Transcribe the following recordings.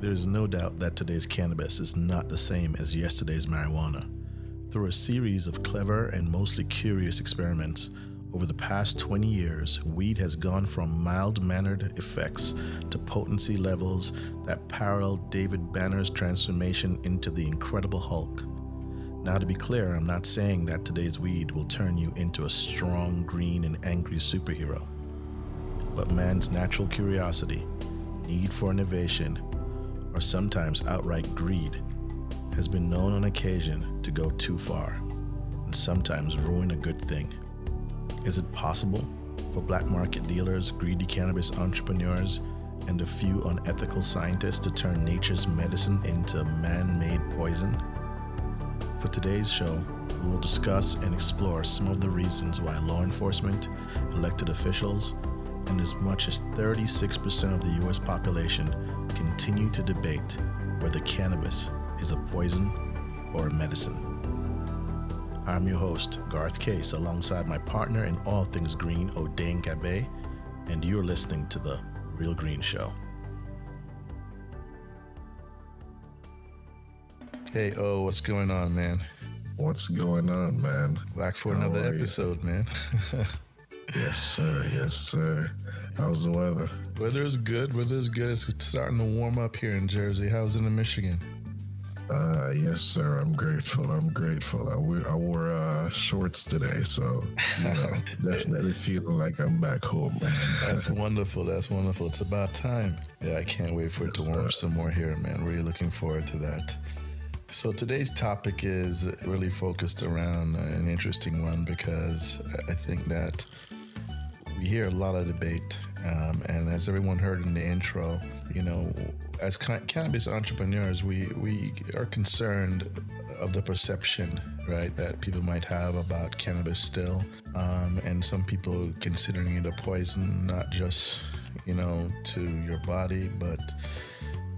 There is no doubt that today's cannabis is not the same as yesterday's marijuana. Through a series of clever and mostly curious experiments, over the past 20 years, weed has gone from mild mannered effects to potency levels that parallel David Banner's transformation into the Incredible Hulk. Now, to be clear, I'm not saying that today's weed will turn you into a strong, green, and angry superhero. But man's natural curiosity, need for innovation, or sometimes outright greed, has been known on occasion to go too far and sometimes ruin a good thing. Is it possible for black market dealers, greedy cannabis entrepreneurs, and a few unethical scientists to turn nature's medicine into man made poison? For today's show, we will discuss and explore some of the reasons why law enforcement, elected officials, and as much as 36% of the US population continue to debate whether cannabis is a poison or a medicine. I'm your host, Garth Case, alongside my partner in all things green, Odain Gabay, and you're listening to The Real Green Show. Hey, oh, what's going on, man? What's going on, man? Back for How another episode, you? man. yes, sir. Yes, sir. How's the weather? Weather is good. Weather is good. It's starting to warm up here in Jersey. How's it in Michigan? Uh, yes, sir. I'm grateful. I'm grateful. I, wear, I wore uh, shorts today, so you know, definitely feeling like I'm back home. Man. That's wonderful. That's wonderful. It's about time. Yeah, I can't wait for yes, it to warm up some more here, man. Really looking forward to that. So today's topic is really focused around an interesting one because I think that we hear a lot of debate, um, and as everyone heard in the intro, you know, as cannabis entrepreneurs, we we are concerned of the perception, right, that people might have about cannabis still, um, and some people considering it a poison, not just you know to your body, but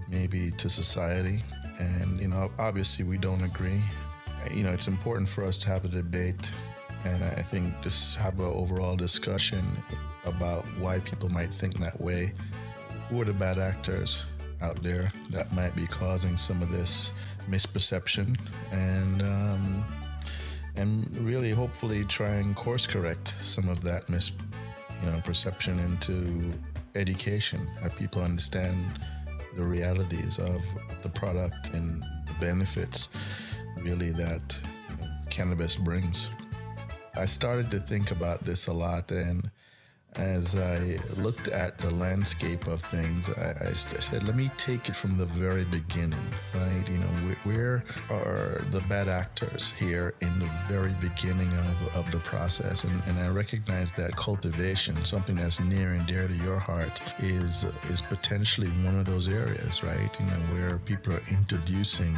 maybe to society. And you know, obviously, we don't agree. You know, it's important for us to have a debate, and I think just have an overall discussion about why people might think that way. Who are the bad actors? out there that might be causing some of this misperception and um, and really hopefully try and course correct some of that mis you know perception into education that people understand the realities of the product and the benefits really that cannabis brings i started to think about this a lot and as I looked at the landscape of things, I, I, said, let me take it from the very beginning, right? You know, where, are the bad actors here in the very beginning of, of the process? And, and I recognize that cultivation, something that's near and dear to your heart, is, is potentially one of those areas, right? You know, where people are introducing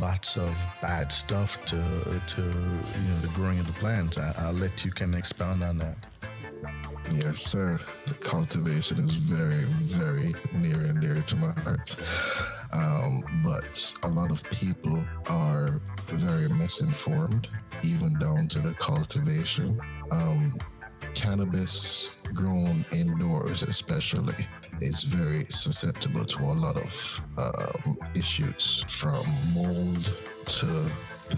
lots of bad stuff to to you know the growing of the plants. I, will let you of expound on that. Yes, sir. The cultivation is very, very near and dear to my heart. Um, but a lot of people are very misinformed, even down to the cultivation. Um, cannabis grown indoors, especially, is very susceptible to a lot of um, issues from mold to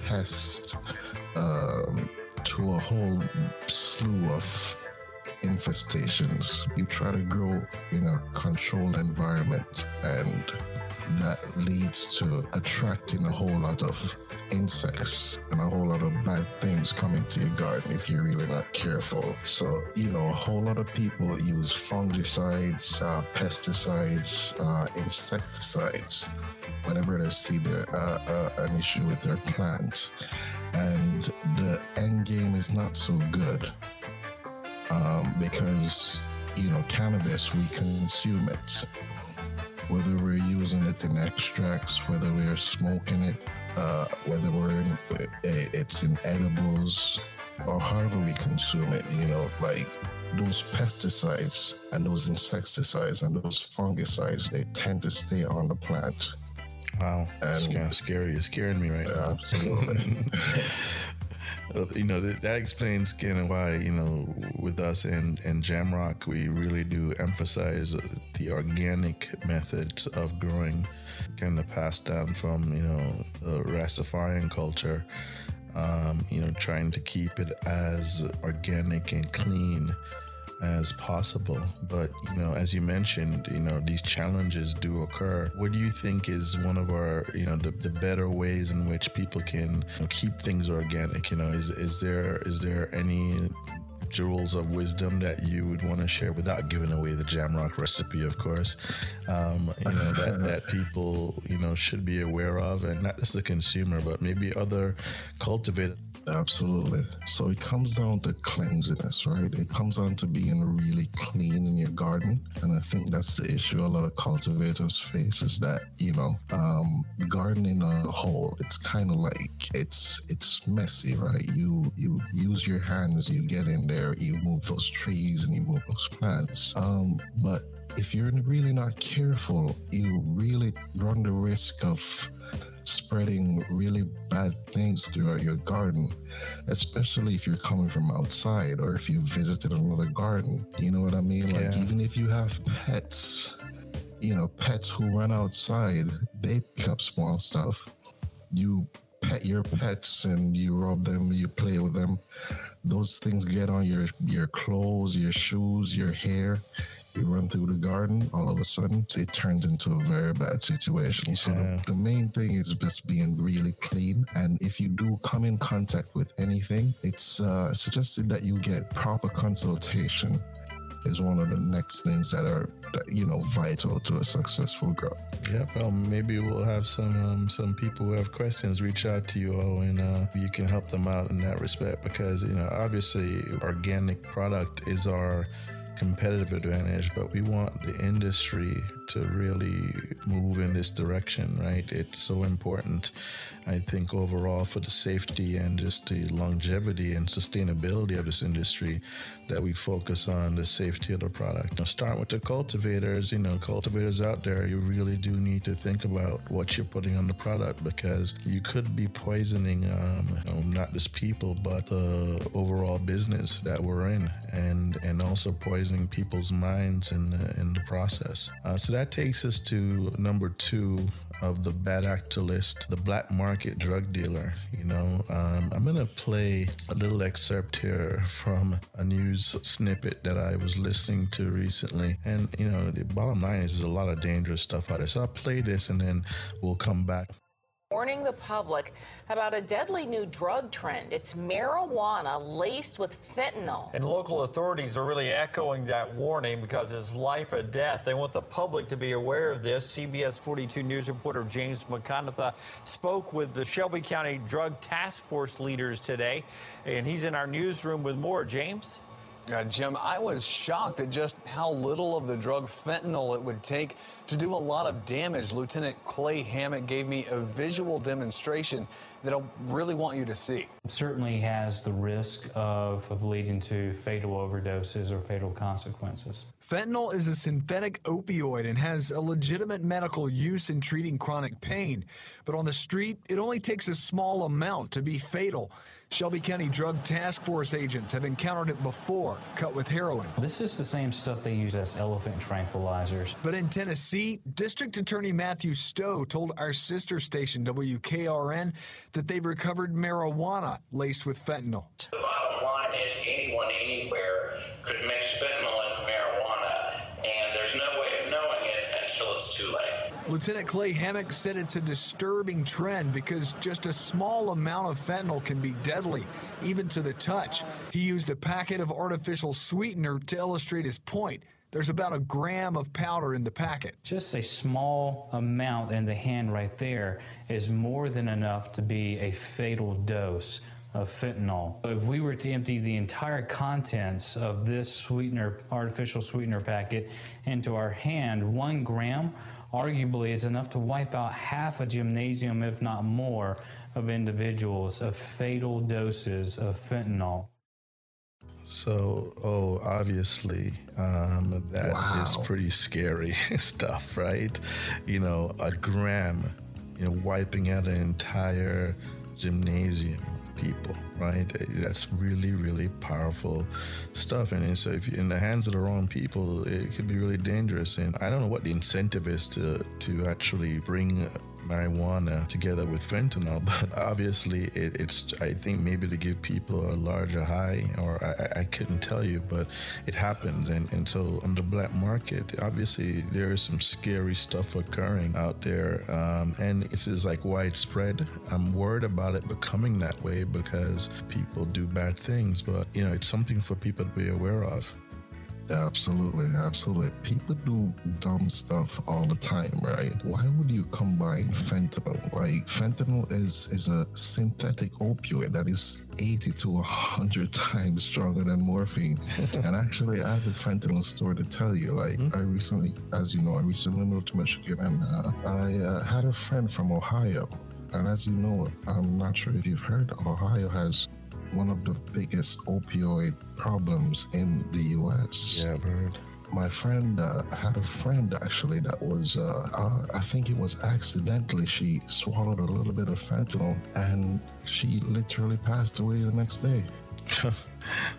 pest um, to a whole slew of infestations. You try to grow in a controlled environment, and that leads to attracting a whole lot of insects and a whole lot of bad things coming to your garden if you're really not careful. So, you know, a whole lot of people use fungicides, uh, pesticides, uh, insecticides whenever they see their, uh, uh an issue with their plant. And the end game is not so good um, because you know cannabis we consume it whether we're using it in extracts whether we're smoking it uh, whether we're in, it's in edibles or however we consume it you know like those pesticides and those insecticides and those fungicides they tend to stay on the plant. Wow and, it's kind of scary. It's scaring me right now. absolutely. Uh, you know, that, that explains kind of why, you know, with us and, and Jamrock, we really do emphasize the organic methods of growing, kind of passed down from, you know, the Rastafarian culture. Um, you know, trying to keep it as organic and clean as possible. But, you know, as you mentioned, you know, these challenges do occur. What do you think is one of our, you know, the, the better ways in which people can you know, keep things organic? You know, is, is there is there any jewels of wisdom that you would want to share without giving away the Jamrock recipe, of course, um, you know, that, that people, you know, should be aware of and not just the consumer, but maybe other cultivators Absolutely. So it comes down to cleanliness, right? It comes down to being really clean in your garden. And I think that's the issue a lot of cultivators face is that, you know, um, gardening on a whole, it's kind of like it's it's messy, right? You you use your hands, you get in there, you move those trees and you move those plants. Um, but if you're really not careful, you really run the risk of spreading really bad things throughout your garden, especially if you're coming from outside or if you visited another garden. You know what I mean? Like, yeah. even if you have pets, you know, pets who run outside, they pick up small stuff. You pet your pets and you rub them, you play with them. Those things get on your your clothes, your shoes, your hair you run through the garden, all of a sudden it turns into a very bad situation. So yeah. the, the, main thing is just being really clean. And if you do come in contact with anything, it's uh, suggested that you get proper consultation. Is one of the next things that are, you know, vital to a successful growth. Yeah, well, maybe we'll have some um, some people who have questions reach out to you all, and uh, you can help them out in that respect because you know, obviously, organic product is our competitive advantage, but we want the industry to really move in this direction, right? It's so important, I think, overall for the safety and just the longevity and sustainability of this industry that we focus on the safety of the product. Now, start with the cultivators. You know, cultivators out there, you really do need to think about what you're putting on the product because you could be poisoning um, you know, not just people, but the overall business that we're in, and and also poisoning people's minds in the, in the process. Uh, so that takes us to number two of the bad actor list, the black market drug dealer. You know, um, I'm gonna play a little excerpt here from a news snippet that I was listening to recently, and you know, the bottom line is there's a lot of dangerous stuff out there. So I'll play this, and then we'll come back warning the public about a deadly new drug trend. It's marijuana laced with fentanyl. And local authorities are really echoing that warning because it's life or death. They want the public to be aware of this. CBS 42 News reporter James McConaughey spoke with the Shelby County Drug Task Force leaders today, and he's in our newsroom with more. James? Uh, Jim, I was shocked at just how little of the drug fentanyl it would take to do a lot of damage. Lieutenant Clay Hammac gave me a visual demonstration that I really want you to see. Certainly has the risk of, of leading to fatal overdoses or fatal consequences. Fentanyl is a synthetic opioid and has a legitimate medical use in treating chronic pain. But on the street, it only takes a small amount to be fatal. Shelby County Drug Task Force agents have encountered it before, cut with heroin. This is the same stuff they use as elephant tranquilizers. But in Tennessee, District Attorney Matthew Stowe told our sister station, WKRN, that they've recovered marijuana laced with fentanyl. The bottom line is anyone anywhere could mix fentanyl Lieutenant Clay Hammac said it's a disturbing trend because just a small amount of fentanyl can be deadly, even to the touch. He used a packet of artificial sweetener to illustrate his point. There's about a gram of powder in the packet. Just a small amount in the hand right there is more than enough to be a fatal dose of fentanyl. If we were to empty the entire contents of this sweetener, artificial sweetener packet into our hand, one gram arguably is enough to wipe out half a gymnasium, if not more, of individuals of fatal doses of fentanyl. So, oh, obviously, um, that wow. is pretty scary stuff, right? You know, a gram, you know, wiping out an entire gymnasium people, right? That's really, really powerful stuff. And so, if you're in the hands of the wrong people, it could be really dangerous. And I don't know what the incentive is to to actually bring marijuana together with fentanyl, but obviously it, it's, I think maybe to give people a larger high, or I, I couldn't tell you, but it happens. And, and so on the black market, obviously there is some scary stuff occurring out there. Um, and this is like widespread. I'm worried about it becoming that way because people do bad things, but you know, it's something for people to be aware of. Absolutely, absolutely. People do dumb stuff all the time, right? Why would you combine fentanyl? Like fentanyl is is a synthetic opioid that is 80 to 100 times stronger than morphine. and actually, I have a fentanyl story to tell you. Like mm-hmm. I recently, as you know, I recently moved to Michigan, and uh, I uh, had a friend from Ohio. And as you know, I'm not sure if you've heard, Ohio has one of the biggest opioid problems in the U.S. Yeah, I've heard. My friend uh, had a friend actually that was, uh, uh, I think it was accidentally, she swallowed a little bit of fentanyl and she literally passed away the next day.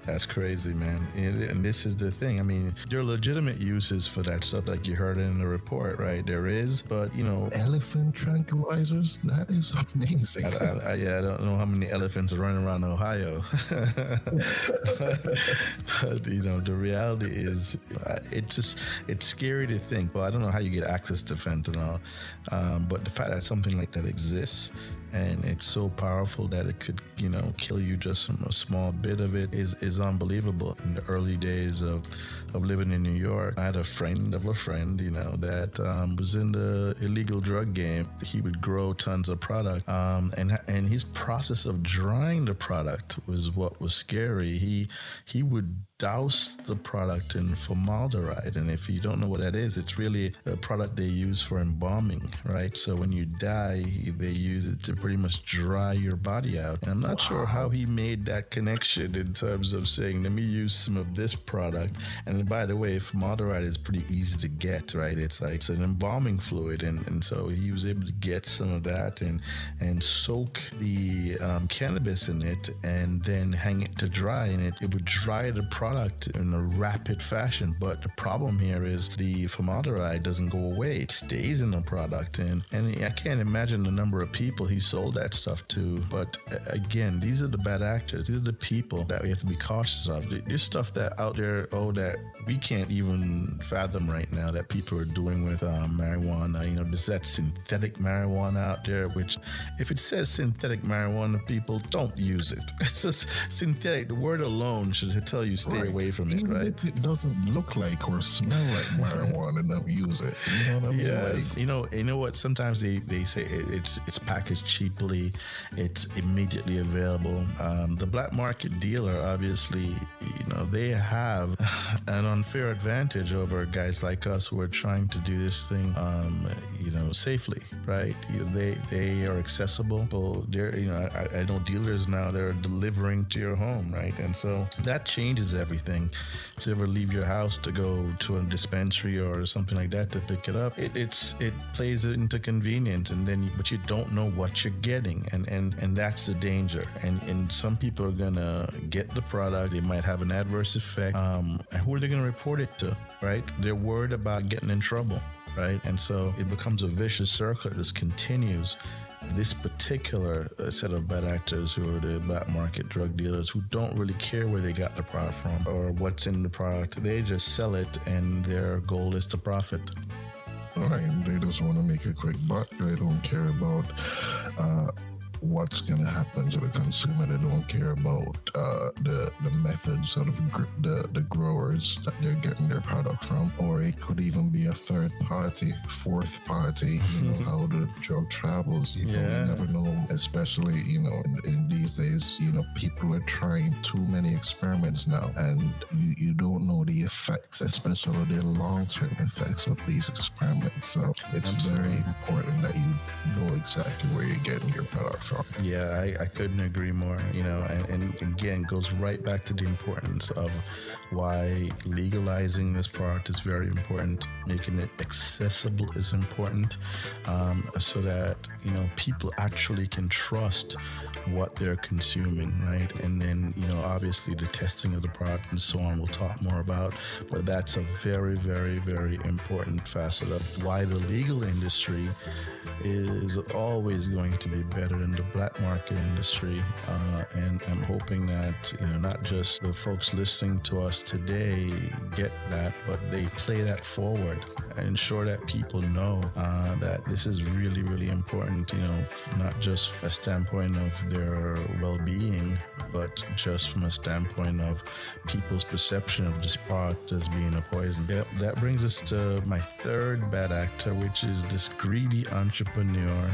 That's crazy, man. And this is the thing. I mean, there are legitimate uses for that stuff, like you heard in the report, right? There is, but you know, elephant tranquilizers. That is amazing. I, I, I, yeah, I don't know how many elephants are running around Ohio, but, but, you know, the reality is, it's just it's scary to think. Well, I don't know how you get access to fentanyl, um, but the fact that something like that exists and it's so powerful that it could, you know, kill you just from a small bit of it is, is unbelievable. In the early days of, of living in New York, I had a friend of a friend, you know, that um, was in the illegal drug game. He would grow tons of product, um, and and his process of drying the product was what was scary. He he would douse the product in formaldehyde. And if you don't know what that is, it's really a product they use for embalming, right? So when you die, they use it to pretty much dry your body out. And I'm not wow. sure how he made that connection in terms of saying, let me use some of this product. And by the way, formaldehyde is pretty easy to get, right? It's like it's an embalming fluid. And, and so he was able to get some of that and, and soak the um, cannabis in it and then hang it to dry. And it, it would dry the product product in a rapid fashion. But the problem here is the formaldehyde doesn't go away; it stays in the product, and and I can't imagine the number of people he sold that stuff to. But again, these are the bad actors. These are the people that we have to be cautious of. There's stuff that out there, oh, that we can't even fathom right now that people are doing with um, marijuana. You know, there's that synthetic marijuana out there, which if it says synthetic marijuana, people don't use it. It's just synthetic. The word alone should tell you stay away from it, right? it doesn't look like or smell like marijuana, and don't use it. You know what I mean? Yes. Like, you know, you know what? Sometimes they, they say it, it's it's packaged cheaply, it's immediately available. Um, the black market dealer, obviously, you know, they have an unfair advantage over guys like us who are trying to do this thing, um, you know, safely, right? You know, they they are accessible. Well, they're you know, I, I know dealers now they're delivering to your home, right? And so that changes everything. If you ever leave your house to go to a dispensary or something like that to pick it up, it, it's it plays into convenience, and then but you don't know what you're getting, and and and that's the danger. And and some people are gonna get the product, they might have an adverse effect. Um, and who are they gonna report it to? Right? They're worried about getting in trouble right? And so it becomes a vicious circle that just continues this particular uh, set of bad actors who are the black market drug dealers who don't really care where they got the product from or what's in the product. They just sell it and their goal is to profit. Right. They just want to make a quick buck. They don't care about uh, what's going to happen to the consumer. They don't care about uh, the the methods of the the growers that they're getting their product from, or it could even be a third party, fourth party. You know how the drug travels. You yeah. know, you never know. Especially you know in, in, these days, you know people are trying too many experiments now, and you, you don't know the effects, especially the long term effects of these experiments. So it's Absolutely. very important that you know exactly where you're getting your product from. From. Yeah, I, I couldn't agree more. You know, and, and again, goes right back to the importance of why legalizing this product is very important, making it accessible is important, um, so that you know people actually can trust what they're consuming, right? And then you know, obviously, the testing of the product and so on, we'll talk more about. But that's a very, very, very important facet of why the legal industry is always going to be better than the black market industry. Uh, and I'm hoping that, you know, not just the folks listening to us today get that, but they play that forward and ensure that people know uh, that this is really, really important, you know, not just a standpoint of their well being, but just from a standpoint of people's perception of this product as being a poison. That, that brings us to my third bad actor, which is this greedy entrepreneur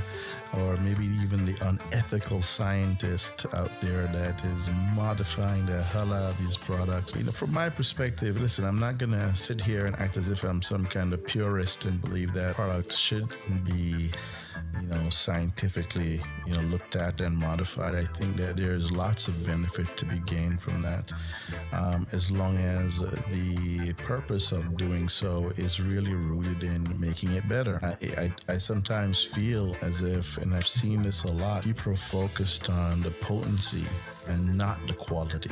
or maybe even the unethical scientist out there that is modifying the hell out of these products. You know, from my perspective, listen, I'm not gonna sit here and act as if I'm some kind of purist and believe that products should be you know, scientifically, you know, looked at and modified. I think that there's lots of benefit to be gained from that, um, as long as the purpose of doing so is really rooted in making it better. I, I, I sometimes feel as if, and I've seen this a lot, people are focused on the potency and not the quality.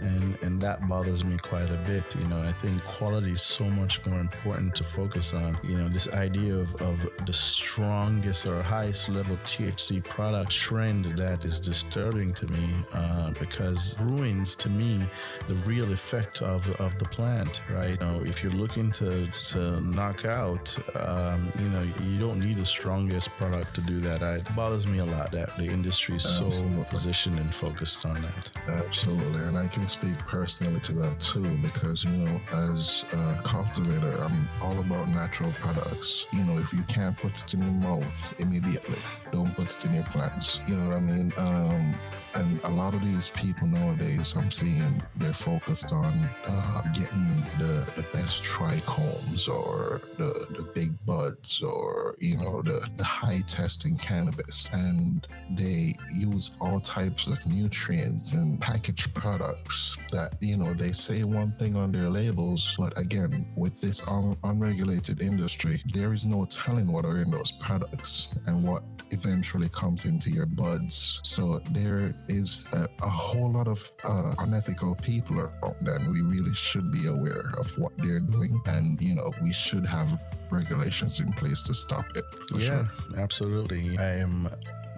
And and that bothers me quite a bit. You know, I think quality is so much more important to focus on. You know, this idea of, of the strongest or highest level THC product trend that is disturbing to me uh, because ruins to me the real effect of, of the plant, right? You know, if you're looking to, to knock out, um, you know, you don't need the strongest product to do that. It bothers me a lot that the industry is so positioned and focused on that. Absolutely, and I can speak personally to that too because you know, as a cultivator, I'm all about natural products. You know, if you can't put it in your mouth immediately, don't put it in your plants. You know what I mean? Um, and a lot of these people nowadays, I'm seeing they're focused on uh, getting the, the best trichomes or the, the big buds or, you know, the, the high testing cannabis. And they use all types of nutrients and packaged products that, you know, they say one thing on their labels. But again, with this un- unregulated industry, there is no telling what are in those products and what eventually comes into your buds. So there is a, a whole lot of uh, unethical people around and we really should be aware of what they're doing. And, you know, we should have regulations in place to stop it. yeah, sure. absolutely. I am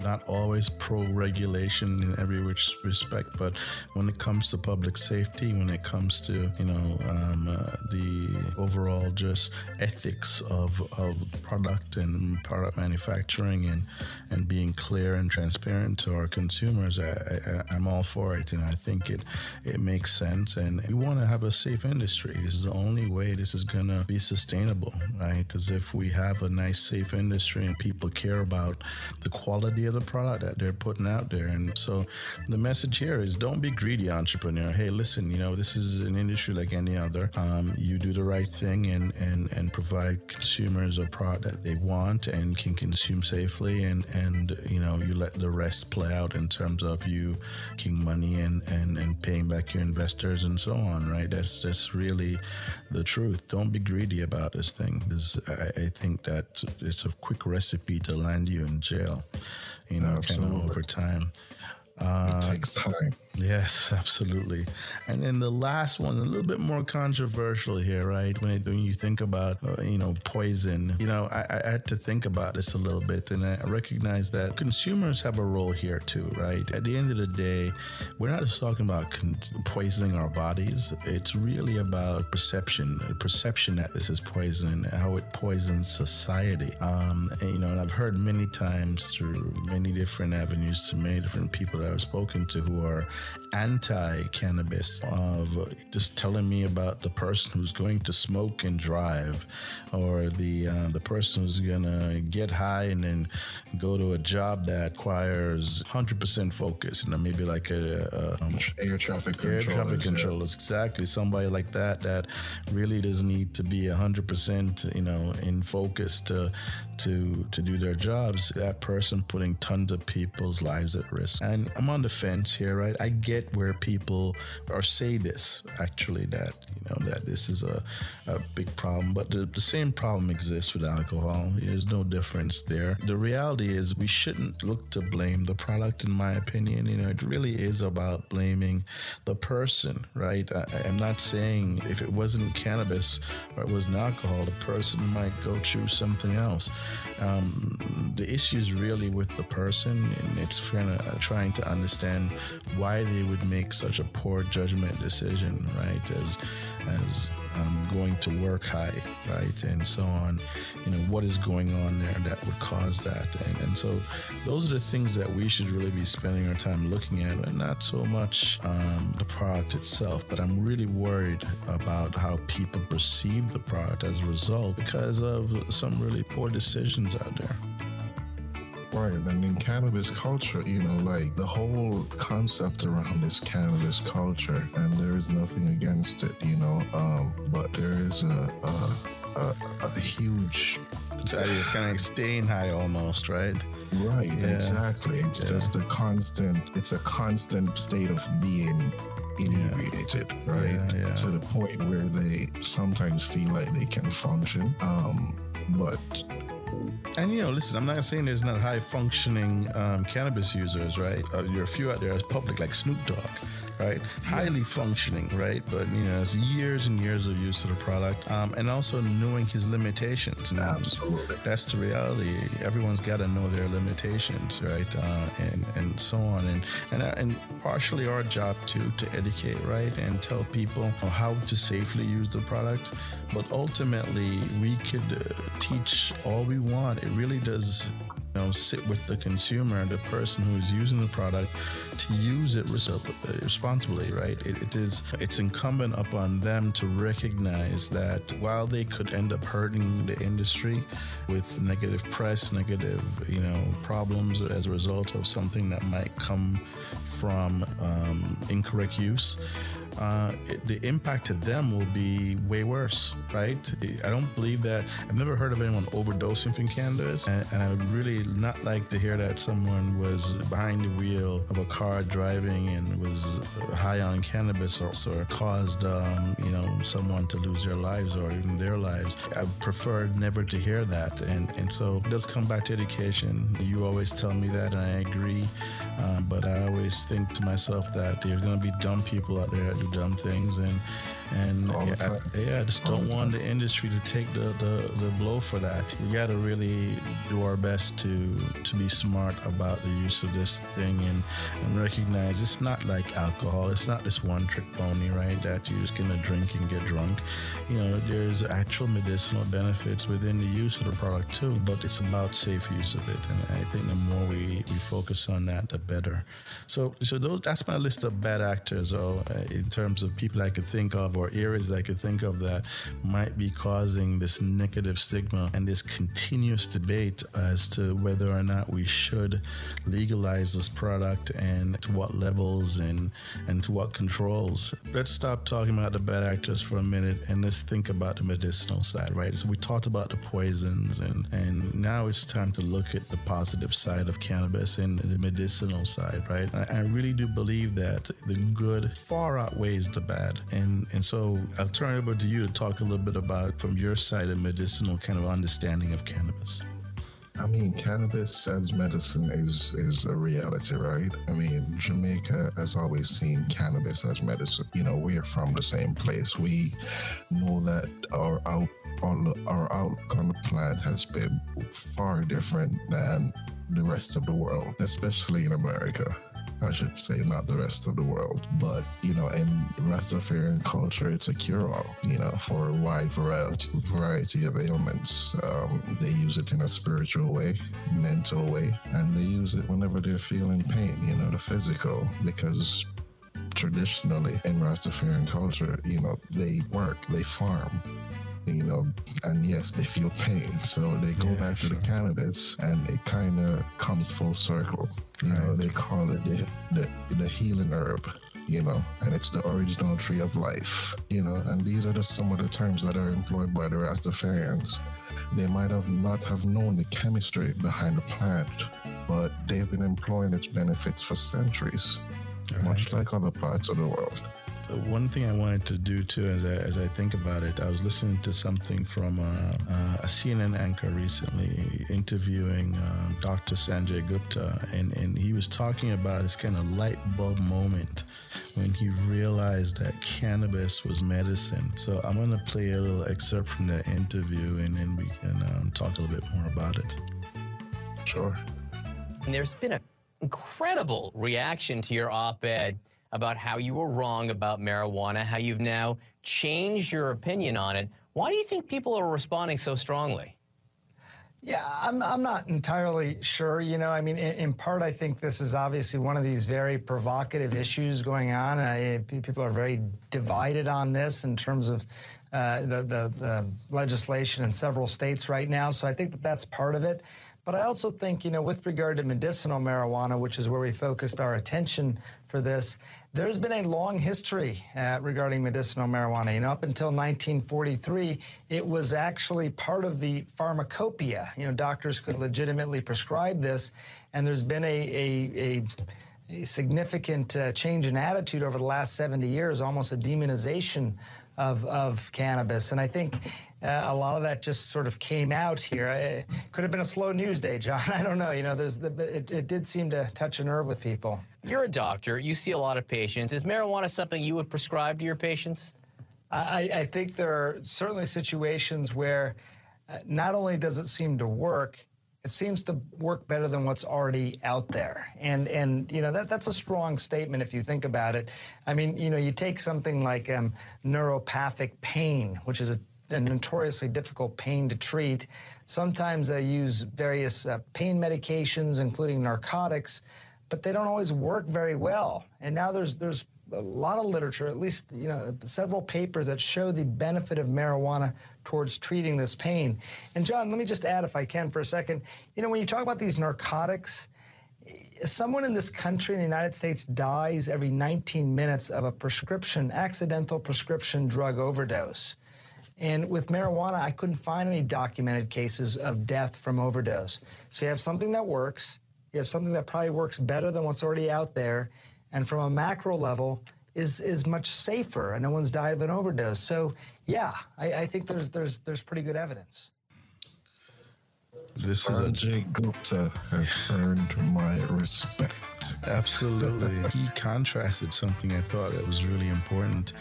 not always pro regulation in every which respect, but when it comes to public safety, when it comes to you know um, uh, the overall just ethics of, of product and product manufacturing and and being clear and transparent to our consumers, I, I, am all for it, and I think it it makes sense. And we want to have a safe industry. This is the only way this is gonna be sustainable, right? As if we have a nice, safe industry and people care about the quality of the product that they're putting out there. And so the message here is don't be greedy, entrepreneur. Hey, listen, you know, this is an industry like any other. Um, you do the right thing and, and, and provide consumers a product that they want and can consume safely. And, and, you know, you let the rest play out in terms of you making money and, and, and paying back your investors and so on, right? That's, that's really the truth. Don't be greedy about this thing. This, I, I think that it's a quick recipe to land you in jail you know, kind of over time. Uh, it takes time. Yes, absolutely. And then the last one, a little bit more controversial here, right? When, it, when you think about, uh, you know, poison, you know, I, I, had to think about this a little bit and I recognize that consumers have a role here too, right? At the end of the day, we're not just talking about con- poisoning our bodies. It's really about perception, the perception that this is poison how it poisons society. Um, and, you know, and I've heard many times through many different avenues to many different people that I've spoken to who are anti-cannabis of just telling me about the person who's going to smoke and drive, or the uh, the person who's gonna get high and then go to a job that requires 100% focus. You know, maybe like a, a um, air traffic control. Air traffic controllers, yeah. exactly. Somebody like that that really does need to be 100%, you know, in focus to to to do their jobs, that person putting tons of people's lives at risk. And I'm on the fence here, right? I get where people or say this actually that you know that this is a, a big problem, but the, the same problem exists with alcohol. There's no difference there. The reality is we shouldn't look to blame the product, in my opinion. You know, it really is about blaming the person, right? I, I'm not saying if it wasn't cannabis or it wasn't alcohol, the person might go choose something else. Um, the issue is really with the person, and it's kind of trying to understand why they would make such a poor judgment decision, right? As as um, going to work high, right, and so on. You know, what is going on there that would cause that, and, and so those are the things that we should really be spending our time looking at, and not so much um, the product itself. But I'm really worried about how people perceive the product as a result because of some really poor decisions out there. Right. And in cannabis culture, you know, like the whole concept around this cannabis culture, and there is nothing against it, you know, um, but there is a, a, a, a huge. It's you're kind of staying high almost, right? Right, yeah. exactly. It's yeah. just a constant, it's a constant state of being inebriated, yeah. right? Yeah, to the point where they sometimes feel like they can function. Um, but and you know, listen, I'm not saying there's not high functioning um, cannabis users, right? Uh, there are a few out there as public, like Snoop Dogg right? Highly functioning, right? But you know, it's years and years of use of the product, um, and also knowing his limitations. Absolutely, that's the reality. Everyone's got to know their limitations, right? Uh, and and so on, and and uh, and partially our job too to educate, right, and tell people how to safely use the product. But ultimately, we could uh, teach all we want. It really does know, sit with the consumer, the person who is using the product, to use it uh, responsibly, right? It, it is it's incumbent upon them to recognize that while they could end up hurting the industry with negative press, negative you know problems as a result of something that might come from um, incorrect use uh, it, the impact to them will be way worse, right? I don't believe that. I've never heard of anyone overdosing from cannabis, and, and I would really not like to hear that someone was behind the wheel of a car driving and was high on cannabis or, or caused, um, you know, someone to lose their lives or even their lives. I prefer never to hear that, and and so it does come back to education. You always tell me that, and I agree, um, but I always think to myself that there's going to be dumb people out there that do dumb things and and yeah, I, yeah, I just don't want the industry to take the, the, the blow for that. We got to really do our best to to be smart about the use of this thing and, and recognize it's not like alcohol. It's not this one trick pony, right? That you're just gonna drink and get drunk. You know, there's actual medicinal benefits within the use of the product too, but it's about safe use of it. And I think the more we, we focus on that, the better. So so those that's my list of bad actors, though, uh, in terms of people I could think of or areas I could think of that might be causing this negative stigma and this continuous debate as to whether or not we should legalize this product and to what levels and and to what controls. Let's stop talking about the bad actors for a minute and let's think about the medicinal side, right? So we talked about the poisons and and now it's time to look at the positive side of cannabis and the medicinal side, right? I, I really do believe that the good far outweighs the bad. And and so I'll turn it over to you to talk a little bit about from your side a medicinal kind of understanding of cannabis. I mean, cannabis as medicine is is a reality, right? I mean, Jamaica has always seen cannabis as medicine. You know, we're from the same place. We know that our out our, our outlook on the plant has been far different than the rest of the world, especially in America. I should say, not the rest of the world. But, you know, in Rastafarian culture, it's a cure all, you know, for a wide variety, variety of ailments. Um, they use it in a spiritual way, mental way, and they use it whenever they're feeling pain, you know, the physical, because traditionally in Rastafarian culture, you know, they work, they farm, you know, and yes, they feel pain. So they go Yeah, back to the cannabis and it kind of comes full circle. You know, they call it the, the, the healing herb, you know, and it's the original tree of life, you know, and these are just some of the terms that are employed by the Rastafarians. They might have not have known the chemistry behind the plant, but they've been employing its benefits for centuries, much like other parts of the world. The one thing I wanted to do too, as I, as I think about it, I was listening to something from uh, uh, a CNN anchor recently interviewing uh, Dr. Sanjay Gupta, and, and he was talking about his kind of light bulb moment when he realized that cannabis was medicine. So I'm going to play a little excerpt from that interview, and then we can um, talk a little bit more about it. Sure. And there's been an incredible reaction to your op ed about how you were wrong about marijuana, how you've now changed your opinion on it. Why do you think people are responding so strongly? Yeah, I'm, I'm not entirely sure. You know, I mean, in, in part, I think this is obviously one of these very provocative issues going on. I, people are very divided on this in terms of uh, the, the, the legislation in several states right now. So I think that that's part of it. But I also think, you know, with regard to medicinal marijuana, which is where we focused our attention for this, there's been a long history uh, regarding medicinal marijuana. You know, up until 1943, it was actually part of the pharmacopoeia. You know, doctors could legitimately prescribe this, and there's been a a, a, a significant uh, change in attitude over the last 70 years, almost a demonization of, of cannabis. And I think uh, a lot of that just sort of came out here. It could have been a slow news day, John. I don't know. You know, there's the, it, it did seem to touch a nerve with people. You're a doctor, you see a lot of patients. Is marijuana something you would prescribe to your patients? I, I think there are certainly situations where uh, not only does it seem to work, it seems to work better than what's already out there. And and you know that that's a strong statement if you think about it. I mean, you know, you take something like um, neuropathic pain, which is a, a notoriously difficult pain to treat. Sometimes they use various uh, pain medications, including narcotics, but they don't always work very well. And now there's there's a lot of literature, at least you know several papers that show the benefit of marijuana towards treating this pain. And John, let me just add, if I can, for a second. You know, when you talk about these narcotics, someone in this country, in the United States, dies every 19 minutes of a prescription, accidental prescription drug overdose. And with marijuana, I couldn't find any documented cases of death from overdose. So you have something that works. You have something that probably works better than what's already out there, and from a macro level, is is much safer, and no one's died of an overdose. So yeah, I, I think there's there's there's pretty good evidence. This is a Sanjay Gupta has earned my respect. Absolutely. he contrasted something I thought that was really important.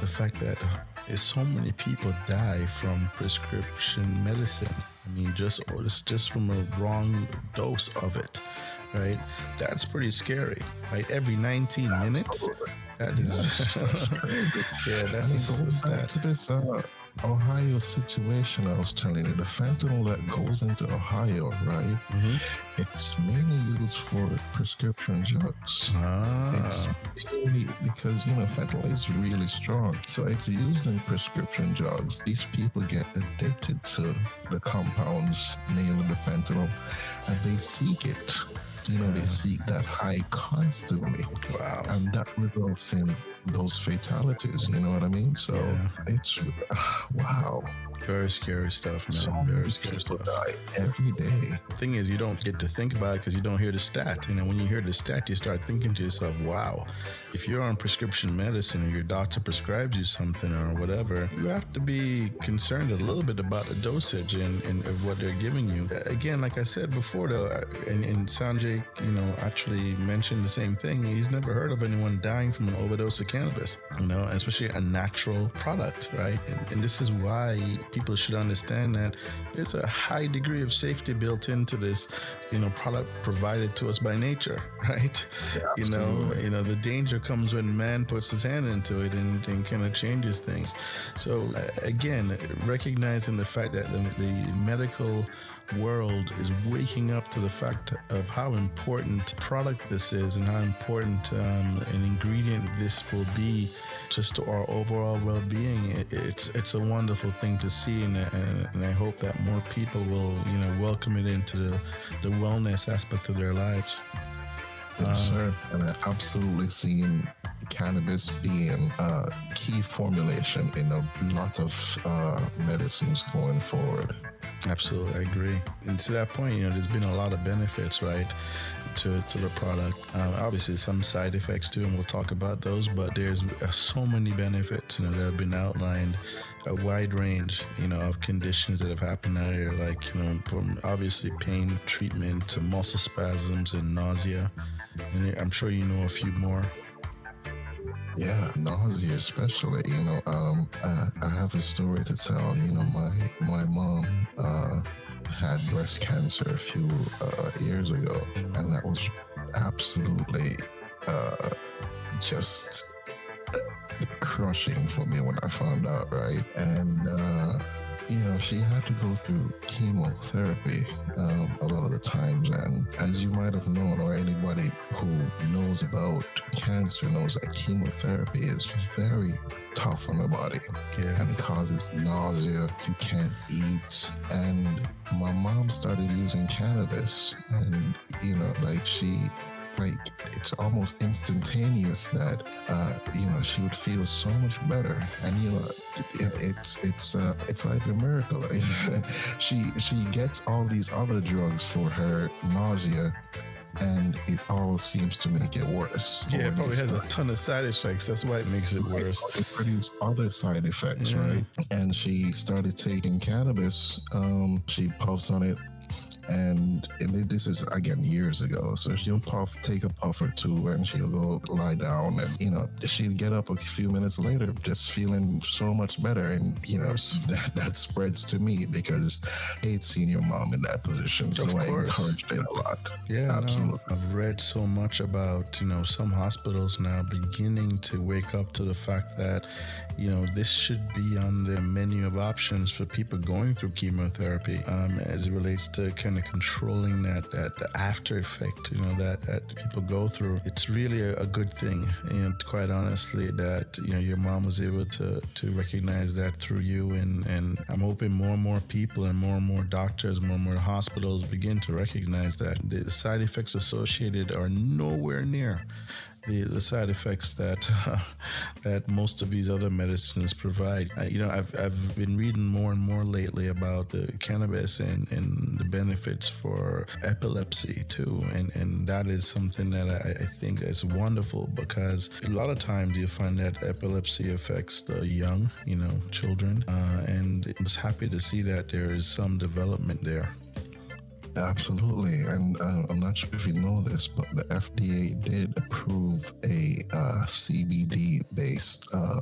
The fact that uh, so many people die from prescription medicine. I mean, just or just from a wrong dose of it, right? That's pretty scary, right? Every 19 minutes. That is, yeah, that's a back to this uh, Ohio situation I was telling you. The fentanyl that goes into Ohio, right? It's mainly used for prescription drugs. Ah, It's mainly because you know fentanyl is really strong, so it's used in prescription drugs. These people get addicted to the compounds, namely the fentanyl, and they seek it. You know, they seek that high constantly. Wow. And that results in those fatalities. You know what I mean? So it's wow. Very scary stuff, So man. many Very scary people stuff. die every day. thing is, you don't get to think about it because you don't hear the stat. And when you hear the stat, you start thinking to yourself, wow, if you're on prescription medicine and your doctor prescribes you something or whatever, you have to be concerned a little bit about the dosage and, and of what they're giving you. Again, like I said before, though, and, and Sanjay, you know, actually mentioned the same thing. He's never heard of anyone dying from an overdose of cannabis, you know, especially a natural product, right? And, and this is why people should understand that there's a high degree of safety built into this, you know, product provided to us by nature, right? Yeah, you know, you know, the danger comes when man puts his hand into it and, and kind of changes things. So uh, again, recognizing the fact that the, the medical world is waking up to the fact of how important product this is and how important um, an ingredient this will be just to our overall well-being it, it's it's a wonderful thing to see and, and, and I hope that more people will you know welcome it into the, the wellness aspect of their lives Yes, sir. And I absolutely seen cannabis being a key formulation in a lot of uh, medicines going forward. Absolutely, I agree. And to that point, you know, there's been a lot of benefits, right, to, to the product. Um, obviously, some side effects too, and we'll talk about those. But there's uh, so many benefits, you know, that have been outlined. A wide range, you know, of conditions that have happened out here, like you know, from obviously pain treatment to muscle spasms and nausea. And I'm sure you know a few more. Yeah, nausea especially. You know, um, I, I have a story to tell. You know, my my mom uh, had breast cancer a few uh, years ago, and that was absolutely uh, just crushing for me when I found out. Right, and uh, you know, she had to go through chemotherapy um, a lot of the times. And as you might have known, or anybody who knows about cancer knows that chemotherapy is very tough on the body. Yeah. And it causes nausea, you can't eat. And my mom started using cannabis, and, you know, like she like it's almost instantaneous that uh, you know she would feel so much better and you know it- it's it's uh, it's like a miracle she she gets all these other drugs for her nausea and it all seems to make it worse Yeah, it probably has a ton of side effects. That's why it makes it worse. it produces other side effects, right? And she started taking cannabis. Um, she puffs on it, and, and this is again years ago. So she'll puff, take a puff or two, and she'll go lie down, and you know she'll get up a few minutes later, just feeling so much better. And you know that, that spreads to me because I hate seeing your mom in that position, so I encouraged it a lot. Yeah, absolutely. no, I've read so much about you know some hospitals now beginning to wake up to the fact that you know this should be on their menu of options for people going through chemotherapy um, as it relates to kind of controlling that that after effect you know that that people go through. It's really a, a good thing, and quite honestly, that you know your mom was able to to recognize that through you, and and I'm hoping more and more people and more and more doctors, more and more hospitals begin to recognize that the side effects associated are nowhere near the, the side effects that that most of these other medicines provide. I, you know, I've, I've been reading more and more lately about the cannabis and, and the benefits for epilepsy too, and and that is something that I, I think is wonderful because a lot of times you find that epilepsy affects the young, you know, children, uh, and I was happy to see that there is some development there. Absolutely, and uh, I'm not sure if you know this, but the FDA did approve a uh, CBD-based uh,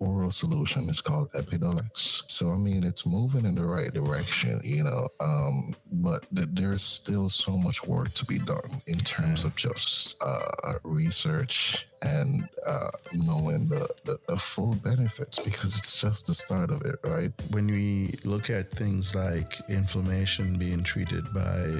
oral solution. It's called Epidiolex. So I mean, it's moving in the right direction, you know. Um, but th- there's still so much work to be done in terms of just uh, research and uh, knowing the, the, the full benefits because it's just the start of it, right? when we look at things like inflammation being treated by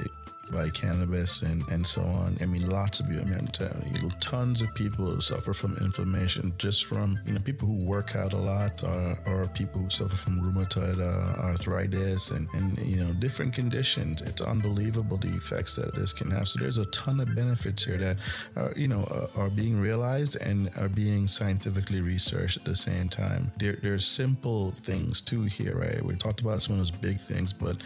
by cannabis and, and so on. I mean, lots of you. I mean, I'm telling you, tons of people suffer from inflammation just from you know people who work out a lot, or, or people who suffer from rheumatoid uh, arthritis and and you know different conditions. It's unbelievable the effects that this can have. So there's a ton of benefits here that are you know are, being realized and are being scientifically researched at the same time. There, there's simple things too here, right? We talked about some of those big things, but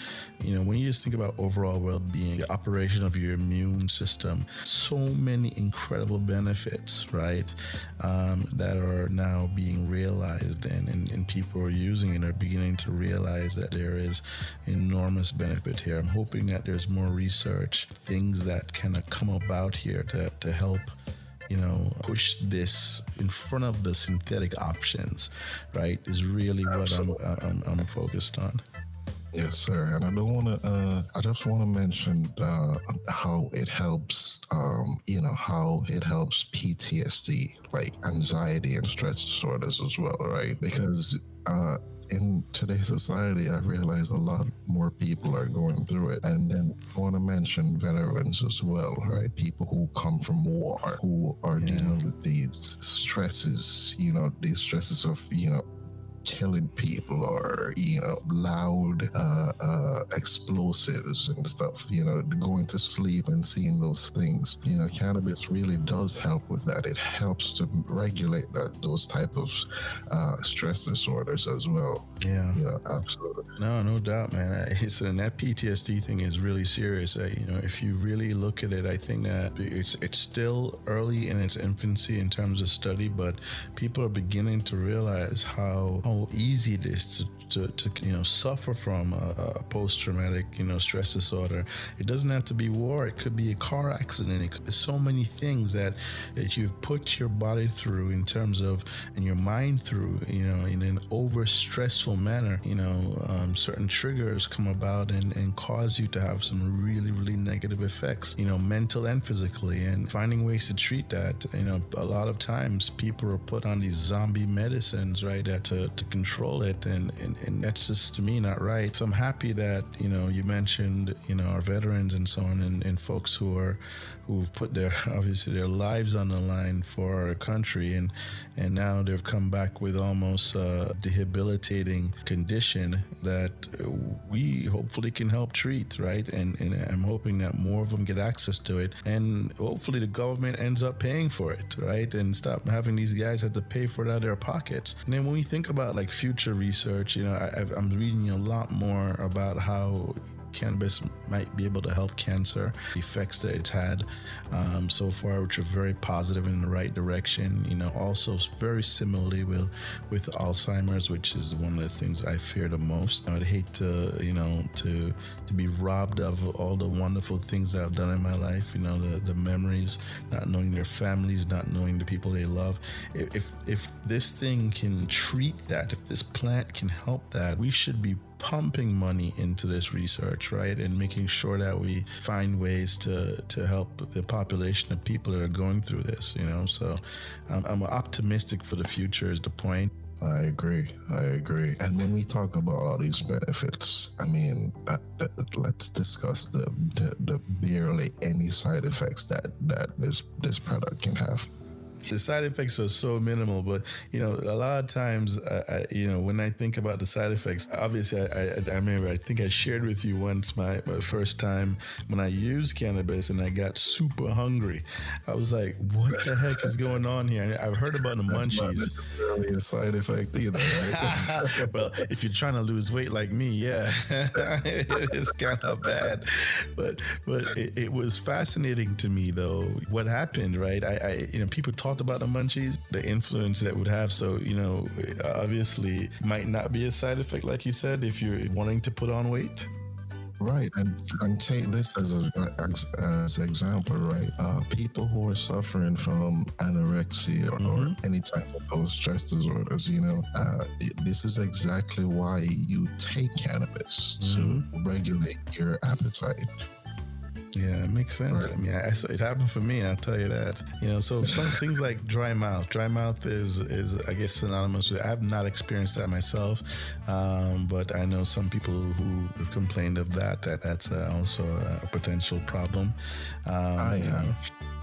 you know when you just think about overall well-being, the operation of your immune system, so many incredible benefits, right? Um, that are now being realized, and, and and people are using it, are beginning to realize that there is enormous benefit here. I'm hoping that there's more research, things that kind of come about here to to help you know, push this in front of the synthetic options, right, is really what I'm, I'm, I'm focused on. Yes, sir. And I don't want to. Uh, I just want to mention uh, how it helps. Um, you know how it helps PTSD, like anxiety and stress disorders as well, right? Because uh, in today's society, I realize a lot more people are going through it. And then I want to mention veterans as well, right? People who come from war, who are yeah. dealing with these stresses, you know, these stresses of, you know, killing people or you know loud uh, uh, explosives and stuff you know going to sleep and seeing those things you know cannabis really does help with that. It helps to regulate that those type of uh, stress disorders as well. Yeah. Yeah absolutely. No no doubt man. It's and that PTSD thing is really serious. Uh, you know if you really look at it I think that it's it's still early in its infancy in terms of study but people are beginning to realize how how easy it is to, to, to you know suffer from a, a post-traumatic you know stress disorder. It doesn't have to be war. It could be a car accident. It could, there's so many things that that you've put your body through in terms of and your mind through you know in an over stressful manner. You know um, certain triggers come about and, and cause you to have some really really negative effects. You know mental and physically and finding ways to treat that. You know a lot of times people are put on these zombie medicines right that to, to control it, and, and, and that's just to me not right. So I'm happy that you know you mentioned you know our veterans and so on, and, and folks who are who've put their obviously their lives on the line for our country, and and now they've come back with almost a debilitating condition that we hopefully can help treat, right? And and I'm hoping that more of them get access to it, and hopefully the government ends up paying for it, right? And stop having these guys have to pay for it out of their pockets. And then when we think about like future research, you know, I, I'm reading a lot more about how cannabis might be able to help cancer the effects that it's had um, so far, which are very positive in the right direction. You know, also very similarly with with Alzheimer's, which is one of the things I fear the most. I'd hate to, you know, to to be robbed of all the wonderful things I've done in my life. You know, the the memories, not knowing their families, not knowing the people they love. If if this thing can treat that, if this plant can help that, we should be pumping money into this research, right, and making sure that we find ways to to help the population of people that are going through this. You know, so I'm, I'm optimistic for the future. Is the point. I agree. I agree. And when we talk about all these benefits, I mean, uh, uh, let's discuss the, the, the barely any side effects that that this this product can have the side effects are so minimal, but you know, a lot of times, I, I, you know, when I think about the side effects, obviously, I, I, remember, I think I shared with you once my, my first time when I used cannabis and I got super hungry. I was like, what the heck is going on here? I've heard about the munchies. Not a side effect either. Right? well, if you're trying to lose weight like me, yeah, it's kind of bad. But but it, it, was fascinating to me though what happened. Right, I, I you know people talk talked about the munchies, the influence that would have. So, you know, obviously might not be a side effect, like you said, if you're wanting to put on weight. Right, and and take this as a as, as example, right? Uh, people who are suffering from anorexia or, mm-hmm. or any type of those stress disorders, you know, uh, this is exactly why you take cannabis mm-hmm. to regulate your appetite. Yeah, it makes sense. Right. I mean, I, it happened for me. I'll tell you that. You know, so some things like dry mouth. Dry mouth is is I guess synonymous with. I have not experienced that myself, um, but I know some people who have complained of that. That that's uh, also a potential problem. Um, I have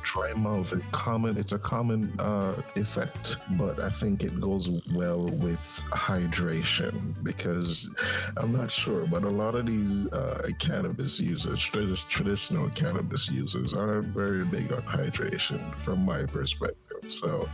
dry mouth. A common, it's a common uh, effect, but I think it goes well with hydration because I'm not sure, but a lot of these uh, cannabis users, traditional cannabis users, aren't very big on hydration from my perspective. So,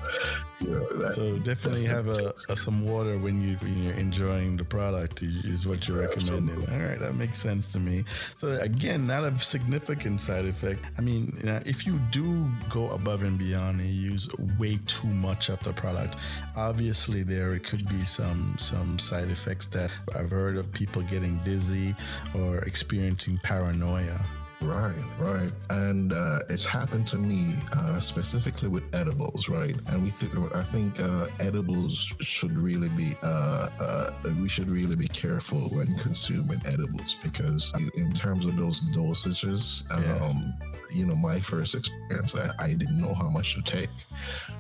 you know, that, so definitely have a, a, some water when you when you're enjoying the product is what you're recommending. Absolutely. All right, that makes sense to me. So again, not a significant side effect. I mean, you know, if you do go above and beyond and use way too much of the product, obviously there it could be some some side effects that I've heard of people getting dizzy or experiencing paranoia Right, right, and uh, it's happened to me uh, specifically with edibles, right? And we think I think uh, edibles should really be uh, uh, we should really be careful when consuming edibles because in, terms of those dosages, um, you know, my first experience, I, I didn't know how much to take,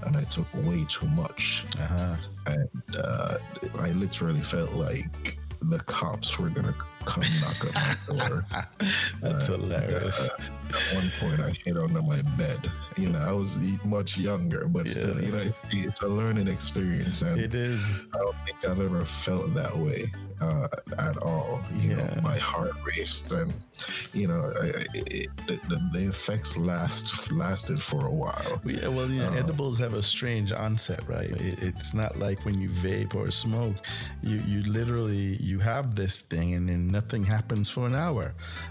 and I took way too much, Uh-huh. and uh, I literally felt like the cops were gonna come knock on my door. That's hilarious. Uh, at one point, I hid under my bed. You know, I was much younger, but still, you know, it's, it's a learning experience, and It is. I don't think I've ever felt that way uh, at all. You Yeah. know, my heart raced, and you know, I, I- it, the, the, effects last lasted for a while. Well, Yeah, well, yeah, edibles have a strange onset, right? It, it's not like when you vape or smoke. You you literally you have this thing and then nothing happens for an hour,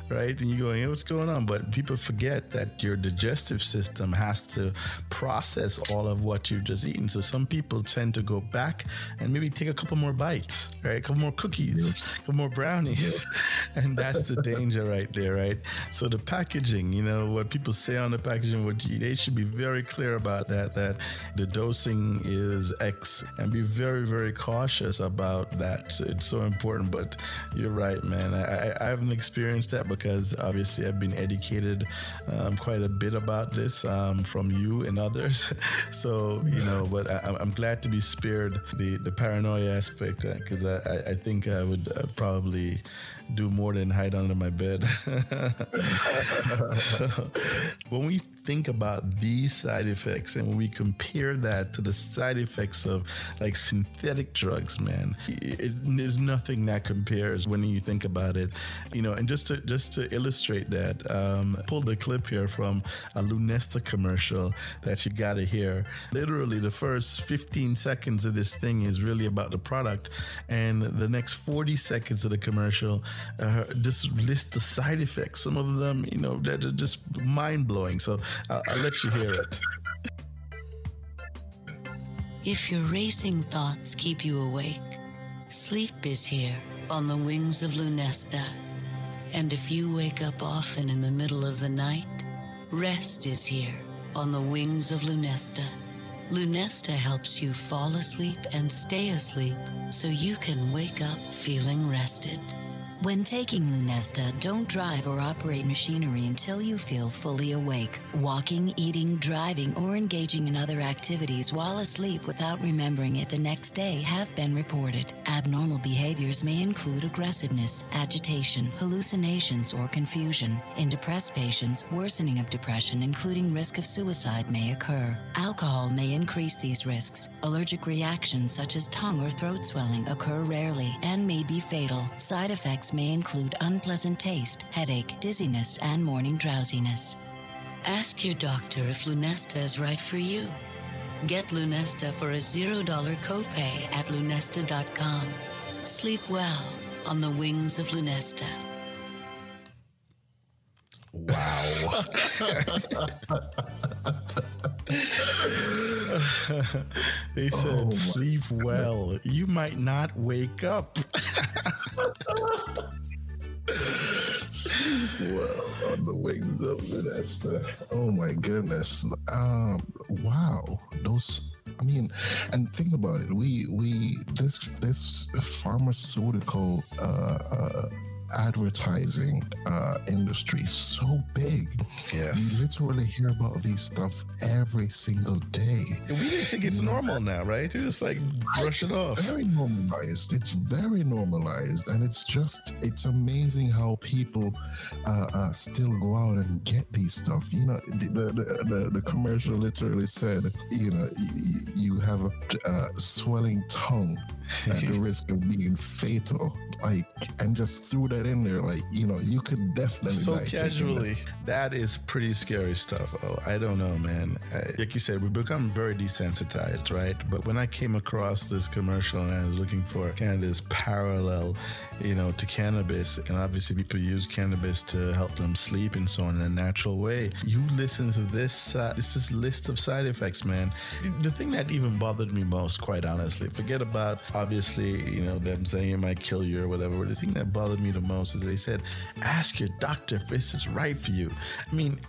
right? And you go, hey, what's going on? But people forget that your digestive system has to process all of what you've just eaten. So some people tend to go back and maybe take a couple more bites, right? A couple more cookies, a couple more brownies, and that's the danger right there, right? So the packaging, you know, what people say on the packaging, what you, they should be very clear about that. That the dosing is X, and be very, very cautious about that. So it's so important. But you're right, man. I, I, haven't experienced that because obviously I've been educated um, quite a bit about this um, from you and others. so you know, but I, I'm- I'm glad to be spared the the paranoia aspect because I, I, I think I would uh, probably do more than hide under my bed. so when we think about these side effects and when we compare that to the side effects of like synthetic drugs, man, it, it- there's nothing that compares when you think about it. You know, and just to just to illustrate that, um, I pulled a clip here from a Lunesta commercial that you gotta hear. Literally, the first 15 seconds of this thing is really about the product, and the next 40 seconds of the commercial uh, just list the side effects. Some of them, you know, that are just mind blowing. So I'll, I'll let you hear it. If your racing thoughts keep you awake, sleep is here on the wings of Lunesta. And if you wake up often in the middle of the night, rest is here on the wings of Lunesta. Lunesta helps you fall asleep and stay asleep so you can wake up feeling rested. When taking Lunesta, don't drive or operate machinery until you feel fully awake. Walking, eating, driving, or engaging in other activities while asleep without remembering it the next day have been reported. Abnormal behaviors may include aggressiveness, agitation, hallucinations, or confusion. In depressed patients, worsening of depression, including risk of suicide, may occur. Alcohol may increase these risks. Allergic reactions such as tongue or throat swelling occur rarely and may be fatal. Side effects may include unpleasant taste, headache, dizziness, and morning drowsiness. Ask your doctor if Lunesta is right for you. Get Lunesta for a $0 copay at lunesta.com. Sleep well on the wings of Lunesta. Wow. they said, Oh sleep well. You might not wake up. sleep well on the wings of Vanessa. Oh my goodness. Um wow. Those I mean, and think about it. We we this this pharmaceutical uh, uh advertising uh industry is so big. Yes. We literally hear about these stuff every single day. we didn't think it's normal now, right? You just like brush it off. Very normalized. It's very normalized, and it's just it's amazing how people uh, uh, still go out and get these stuff. You know, the the, the, the, commercial literally said, you know, y- you have a uh, swelling tongue at the risk of being fatal. Like, and just threw that in there, like you know, you could definitely so die that. casually. That is pretty scary stuff. Oh, I don't know, man. I, like you said, we become very desensitized, right? But when I came across this commercial and I was looking for kind of this parallel, you know, to cannabis, and obviously people use cannabis to help them sleep and so on in a natural way. You listen to this, uh, this is list of side effects, man. The thing that even bothered me most, quite honestly, forget about obviously, you know, them saying it might kill you or whatever. But The thing that bothered me the most is they said, ask your doctor if this is right for you. I mean,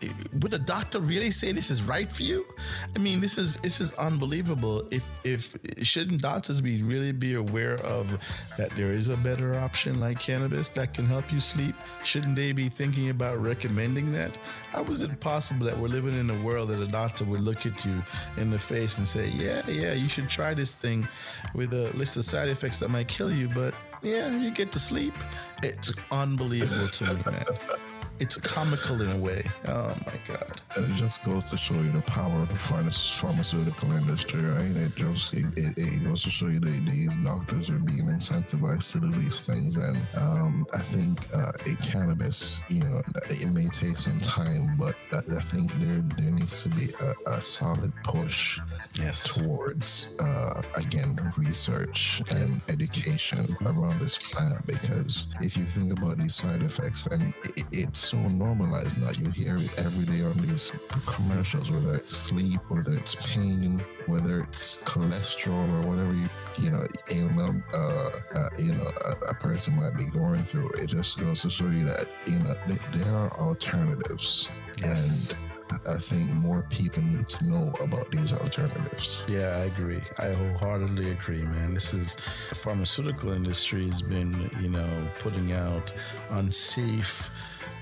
would a doctor really say this is right for you? I mean, this is this is unbelievable. If if shouldn't doctors be really be aware of that there is a better option like cannabis that can help you sleep? Shouldn't they be thinking about recommending that? How is it possible that we're living in a world that a doctor would look at you in the face and say, "Yeah, yeah, you should try this thing with a list of side effects that might kill you, but yeah, you get to sleep." It's unbelievable to me, man it's comical in a way. Oh my god! And it just goes to show you the power of the pharmaceutical industry, right? It just it, it, it goes to show you that these doctors are being incentivized to do these things, and um, I think uh, cannabis, you know, it may take some time, but I think there there needs to be a, a solid push yes. towards uh, again research and education around this plant because if you think about these side effects and it, it's so normalized now. You hear it every day on these commercials, whether it's sleep, whether it's pain, whether it's cholesterol or whatever you you know ailment uh, uh, you know a, a, person might be going through. It just goes to show you that you know there are alternatives yes. and. I think more people need to know about these alternatives. Yeah, I agree. I wholeheartedly agree, man. This is the pharmaceutical industry has been, you know, putting out unsafe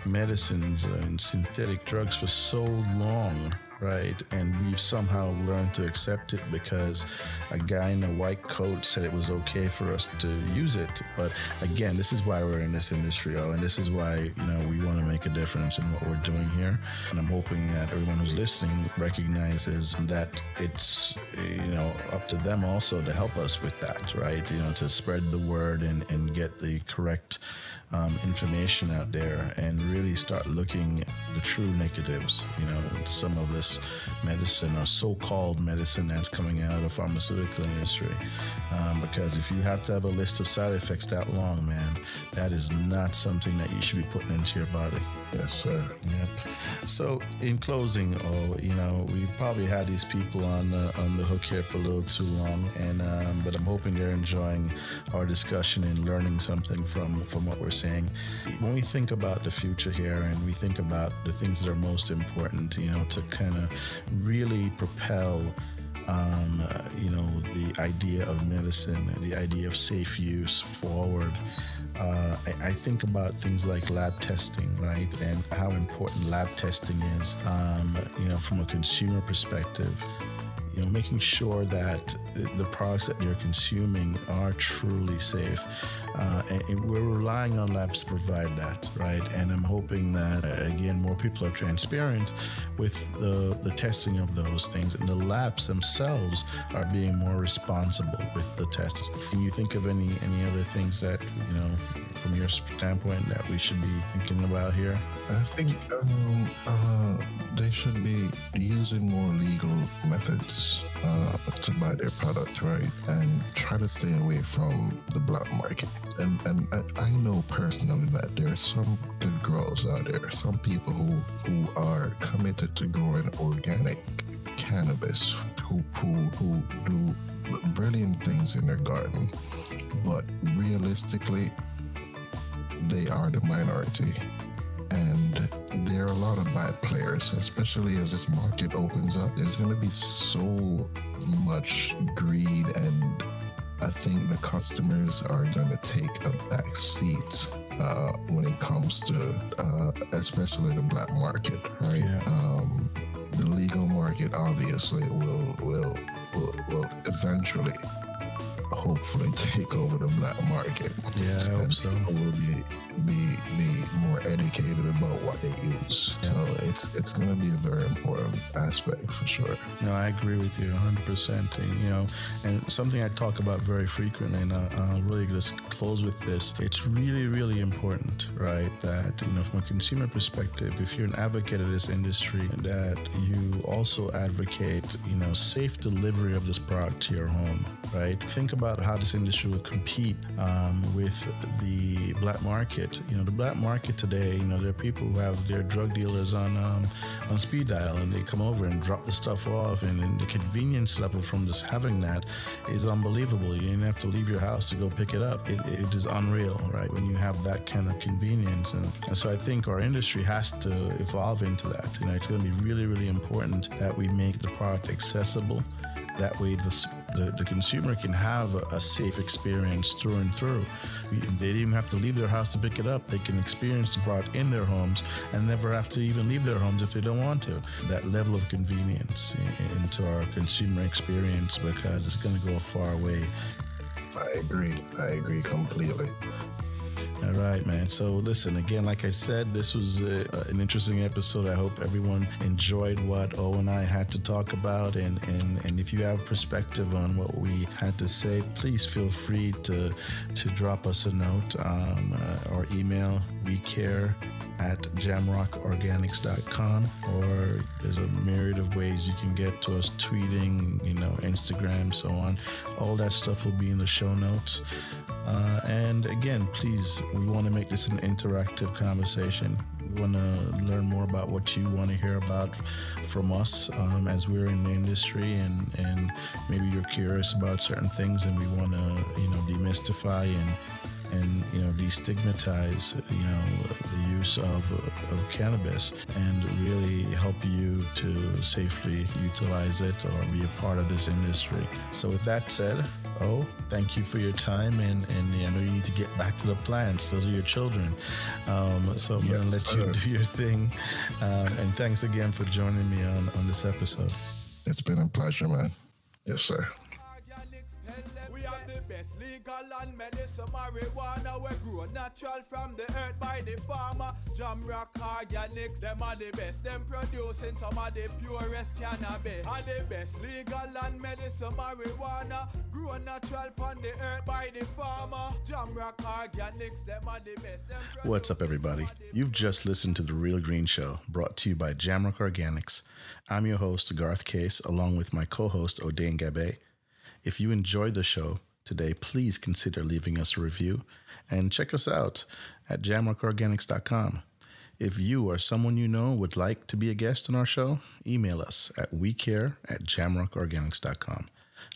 medicines and synthetic drugs for so long, right? And we've somehow learned to accept it because a guy in a white coat said it was okay for us to use it. But again, this is why we're in this industry, oh, and this is why, you know, we want to make a difference in what we're doing here. And I'm hoping that everyone who's listening recognizes that it's, you know, up to them also to help us with that, right? You know, to spread the word and, and get the correct um, information out there and really start looking at the true negatives. You know, some of this medicine or so-called medicine that's coming out of the pharmaceutical industry. Um, because if you have to have a list of side effects that long, man, that is not something that you should be putting into your body. Yes, sir. Yep. So, in closing, oh, you know, we probably had these people on the on the hook here for a little too long, and um, but I'm hoping they're enjoying our discussion and learning something from from what we're saying. When we think about the future here, and we think about the things that are most important, you know, to kind of really propel um, uh, you know, the idea of medicine the idea of safe use forward. Uh, I, I, think about things like lab testing, right, and how important lab testing is, um, you know, from a consumer perspective. You know, making sure that the products that you're consuming are truly safe. Uh, and we're relying on labs to provide that, right? And I'm hoping that, again, more people are transparent with the, the testing of those things, and the labs themselves are being more responsible with the tests. Can you think of any, any other things that, you know, from your standpoint that we should be thinking about here? I think um, uh, they should be using more legal methods uh, to buy their product, right? And try to stay away from the black market. And and I, I know personally that there are some good growers out there, some people who who are committed to growing organic cannabis, who who who do brilliant things in their garden, but realistically, they are the minority. And there are a lot of bad players, especially as this market opens up. There's going to be so much greed, and I think the customers are going to take a back seat uh, when it comes to, uh, especially the black market, right? Yeah. Um, the legal market obviously will will will, will eventually hopefully take over the black market. Yeah, I hope so. People will be be be more educated about what they use. So it's it's going to be a very important aspect for sure. No, I agree with you 100%. And, you know, and something I talk about very frequently, and I'll, I'll really just close with this. It's really, really important, right, that, you know, from a consumer perspective, if you're an advocate of this industry, that you also advocate, you know, safe delivery of this product to your home, right? Think about how this industry will compete um, with the black market. You know, the black market today, you know, there are people who have their drug dealers on um, on speed dial and they come over and drop the stuff off, and, and the convenience level from just having that is unbelievable. You don't have to leave your house to go pick it up. It, it is unreal, right? When you have that kind of convenience, and, and so I think our industry has to evolve into that. You know, it's going to be really, really important that we make the product accessible. That way, the, the, the consumer can have a, a, safe experience through and through. They didn't even have to leave their house to pick it up. They can experience the product in their homes and never have to even leave their homes if they don't want to. That level of convenience into our consumer experience because it's going to go a far way. I agree. I agree completely. All right, man. So, listen, again, like I said, this was a, an interesting episode. I hope everyone enjoyed what O and I had to talk about. And, and, and if you have perspective on what we had to say, please feel free to, to drop us a note um, uh, or email. We care at jamrockorganics.com or there's a myriad of ways you can get to us tweeting you know instagram so on. All that stuff will be in the show notes. Uh, and again please we want to make this an interactive conversation. We want to learn more about what you want to hear about from us um, as we're in the industry and and maybe you're curious about certain things and we want to you know demystify and and you know destigmatize you know the use of, of cannabis and really help you to safely utilize it or be a part of this industry. So with that said, oh, thank you for your time and and I know you need to get back to the plants. Those are your children. Um, so I'm yes, gonna let sir. you do your thing. Um, and thanks again for joining me on on this episode. It's been a pleasure, man. Yes, sir legal and medicine marijuana we grow natural from the earth by the farmer. Jamrock organics, them are the best. Them producing some of the purest cannabis. Are the best legal and medicine marijuana grow natural from the earth by the farmer. Jamrock organics, them are the best. What's up, everybody? You've just listened to the Real Green Show, brought to you by Jamrock Organics. I'm your host, Garth Case, along with my co-host, Odain Gabay. If you enjoyed the show, today, please consider leaving us a review and check us out at jamrockorganics.com. If you or someone you know would like to be a guest on our show, email us at wecare at jamrockorganics.com.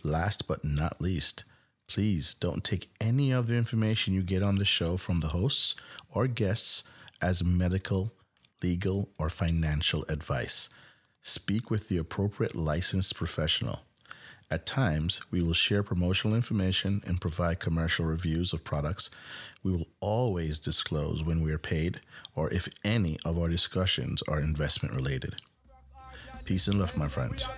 Last but not least, please don't take any of the information you get on the show from the hosts or guests as medical, legal, or financial advice. Speak with the appropriate licensed professional. At times, we will share promotional information and provide commercial reviews of products. We will always disclose when we are paid or if any of our discussions are investment related. Peace and love, my friends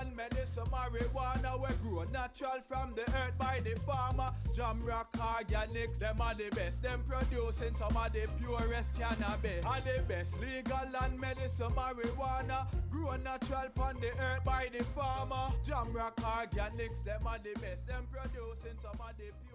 and medicine marijuana we grow natural from the earth by the farmer. Organics, them are the best. Them producing some of the purest cannabis. Are the best legal and medicine marijuana grow natural from the earth by the farmer. Organics, them are the best. Them producing some of the.